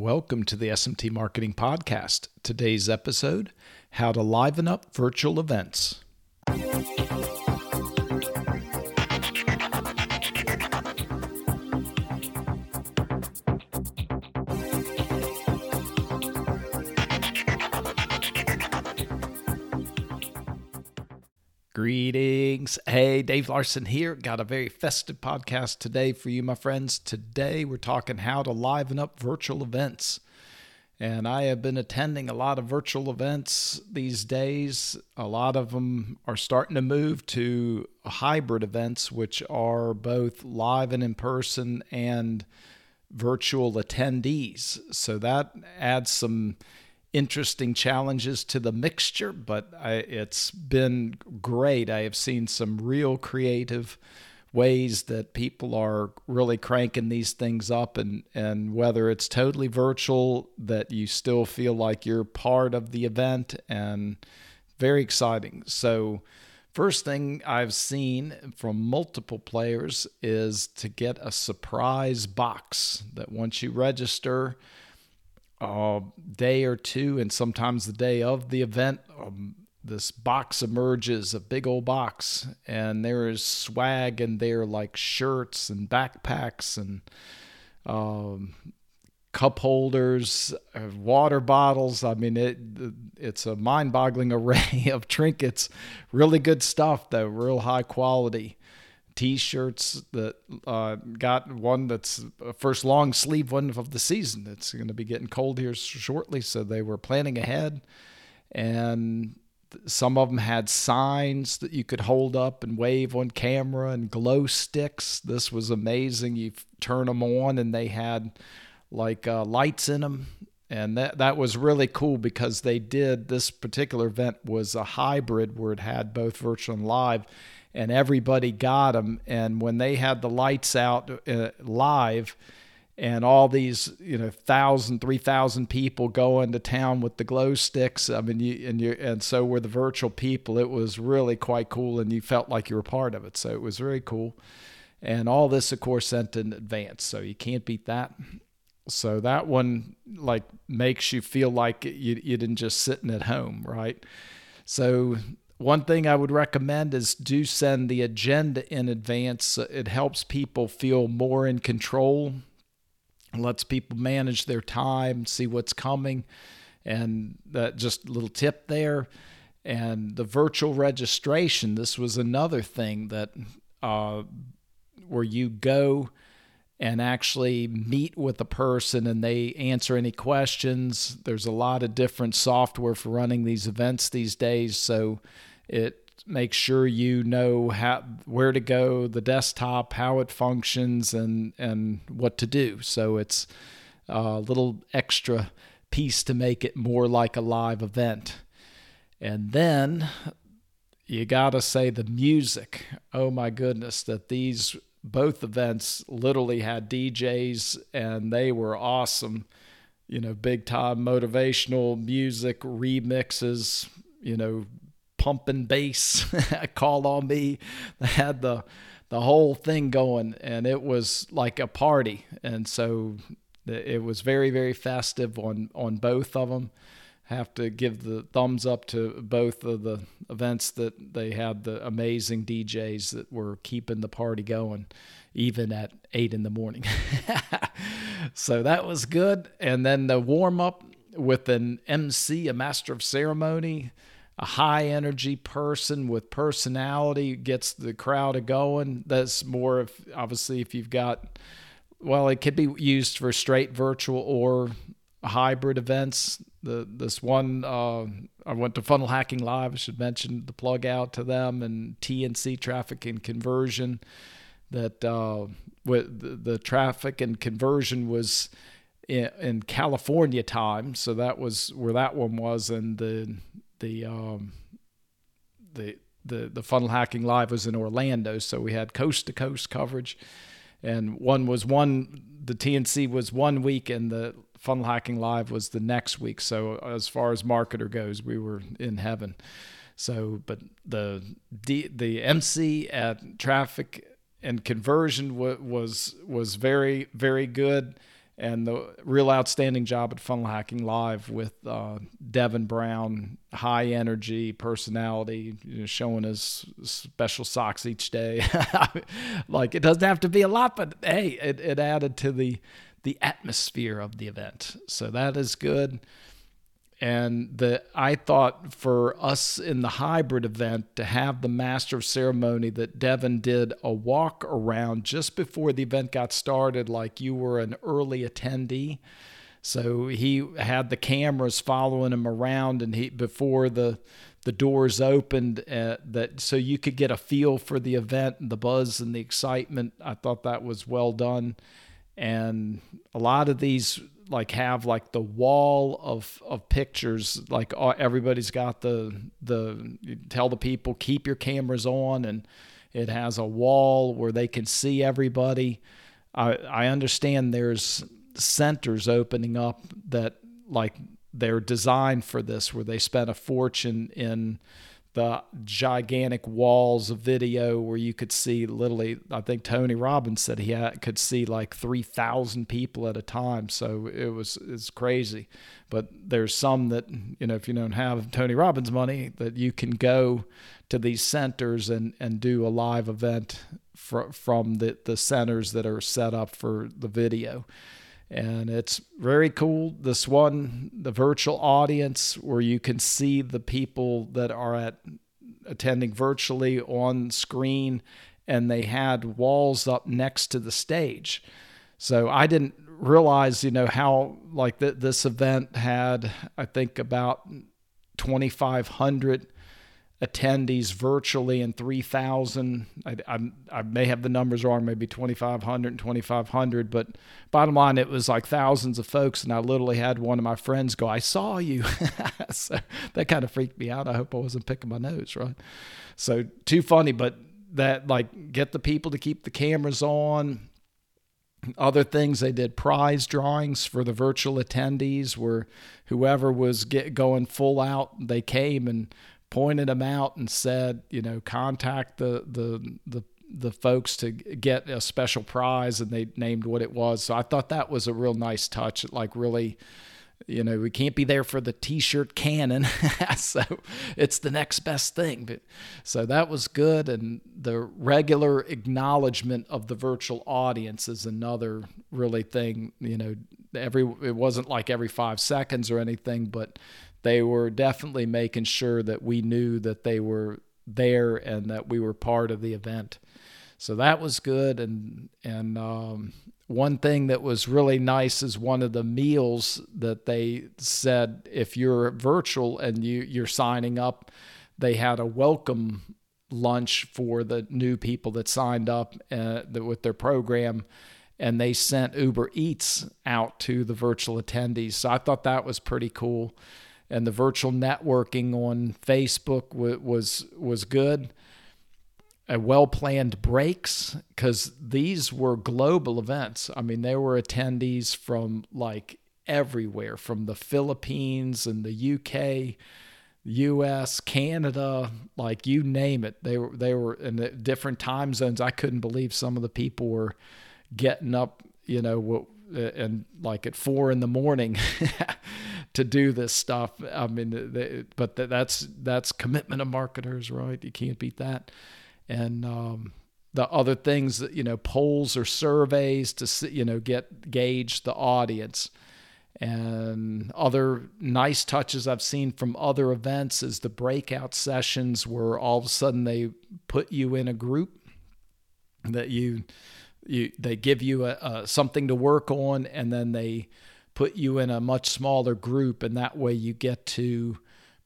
Welcome to the SMT Marketing Podcast. Today's episode How to Liven Up Virtual Events. Greetings. Hey, Dave Larson here. Got a very festive podcast today for you, my friends. Today we're talking how to liven up virtual events. And I have been attending a lot of virtual events these days. A lot of them are starting to move to hybrid events, which are both live and in person and virtual attendees. So that adds some interesting challenges to the mixture, but I, it's been great. I have seen some real creative ways that people are really cranking these things up and and whether it's totally virtual that you still feel like you're part of the event and very exciting. So First thing I've seen from multiple players is to get a surprise box that once you register, uh, day or two, and sometimes the day of the event, um, this box emerges, a big old box, and there is swag in there like shirts and backpacks and um, cup holders, uh, water bottles. I mean, it it's a mind-boggling array of trinkets. Really good stuff, though, real high quality t-shirts that uh, got one that's first long sleeve one of the season. It's going to be getting cold here shortly, so they were planning ahead, and some of them had signs that you could hold up and wave on camera and glow sticks. This was amazing. You turn them on, and they had like uh, lights in them. And that, that was really cool because they did this particular event was a hybrid where it had both virtual and live and everybody got them. And when they had the lights out uh, live, and all these you know thousand, three thousand people going to town with the glow sticks. I mean, you and you and so were the virtual people. It was really quite cool, and you felt like you were part of it. So it was very cool. And all this, of course, sent in advance, so you can't beat that. So that one like makes you feel like you you didn't just sitting at home, right? So one thing I would recommend is do send the agenda in advance. It helps people feel more in control, lets people manage their time, see what's coming, and that just a little tip there. And the virtual registration, this was another thing that uh, where you go and actually meet with a person and they answer any questions. There's a lot of different software for running these events these days, so it makes sure you know how where to go, the desktop, how it functions, and and what to do. So it's a little extra piece to make it more like a live event. And then you got to say the music. Oh my goodness, that these both events literally had DJs and they were awesome. You know, big time motivational music remixes, you know, pumping bass, call on me. They had the the whole thing going, and it was like a party. And so it was very very festive on on both of them. Have to give the thumbs up to both of the events that they had the amazing DJs that were keeping the party going, even at eight in the morning. so that was good. And then the warm up with an MC, a master of ceremony a high energy person with personality gets the crowd a going. That's more of obviously if you've got well, it could be used for straight virtual or hybrid events. The this one uh, I went to Funnel Hacking Live. I should mention the plug out to them and TNC Traffic and Conversion. That uh, with the, the traffic and conversion was in, in California time, so that was where that one was, and the the um, the the the funnel hacking live was in Orlando, so we had coast to coast coverage, and one was one the TNC was one week, and the funnel hacking live was the next week. So as far as marketer goes, we were in heaven. So, but the the MC at traffic and conversion w- was was very very good and the real outstanding job at Funnel Hacking Live with uh, Devin Brown, high energy personality, you know, showing his special socks each day. like it doesn't have to be a lot, but hey, it, it added to the the atmosphere of the event. So that is good and the I thought for us in the hybrid event to have the master of ceremony that Devin did a walk around just before the event got started, like you were an early attendee. So he had the cameras following him around, and he before the the doors opened, uh, that so you could get a feel for the event and the buzz and the excitement. I thought that was well done, and a lot of these like have like the wall of of pictures like uh, everybody's got the the tell the people keep your cameras on and it has a wall where they can see everybody. I i understand there's centers opening up that like they're designed for this where they spent a fortune in the gigantic walls of video where you could see literally i think tony robbins said he had, could see like 3000 people at a time. So it was it's crazy. But there's some that you know if you don't have tony robbins money that you can go to these centers and and do a live event fr- from the the centers that are set up for the video and it's very cool. This one, the virtual audience, where you can see the people that are at attending virtually on screen, and they had walls up next to the stage. So I didn't realize, you know, how like that this event had, I think, about 2,500 attendees virtually and 3,000. I, I, may have the numbers wrong, maybe 2,500 and 2,500, but bottom line, it was like thousands of folks. And I literally had one of my friends go, I saw you. so that kind of freaked me out. I hope I wasn't picking my nose, right? So too funny, but that like get the people to keep the cameras on. Other things they did prize drawings for the virtual attendees where whoever was get going full out, they came and pointed them out and said, you know, contact the the the the folks to get a special prize and they named what it was. So I thought that was a real nice touch. Like really, you know, we can't be there for the t-shirt cannon. so it's the next best thing. But so that was good. And the regular acknowledgement of the virtual audience is another really thing, you know, every, it wasn't like every five seconds or anything, but they were definitely making sure that we knew that they were there and that we were part of the event. So that was good. And and um, one thing that was really nice is one of the meals that they said if you're virtual and you you're signing up, they had a welcome lunch for the new people that signed up uh, with their program and they sent Uber Eats out to the virtual attendees. So I thought that was pretty cool and the virtual networking on Facebook was was good. A well planned breaks because these were global events. I mean, there were attendees from like everywhere, from the Philippines and the UK, U.S., Canada, like you name it. They were they were in different time zones. I couldn't believe some of the people were getting up, you know, and like at four in the morning to do this stuff. I mean, they, but that's that's commitment of marketers, right? You can't beat that. And um, the other things that you know, polls or surveys to you know get gauge the audience. And other nice touches I've seen from other events is the breakout sessions where all of a sudden they put you in a group that you you they give you a, a, something to work on and then they put you in a much smaller group and that way you get to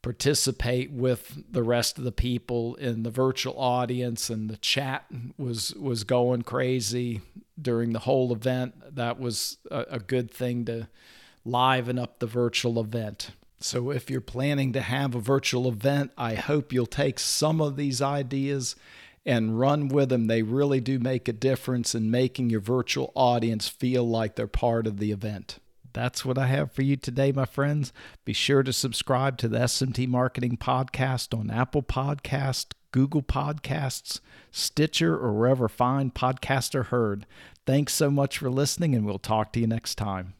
participate with the rest of the people in the virtual audience and the chat was was going crazy during the whole event that was a, a good thing to liven up the virtual event so if you're planning to have a virtual event i hope you'll take some of these ideas and run with them. They really do make a difference in making your virtual audience feel like they're part of the event. That's what I have for you today, my friends. Be sure to subscribe to the SMT Marketing Podcast on Apple Podcast, Google Podcasts, Stitcher, or wherever fine podcasts are heard. Thanks so much for listening, and we'll talk to you next time.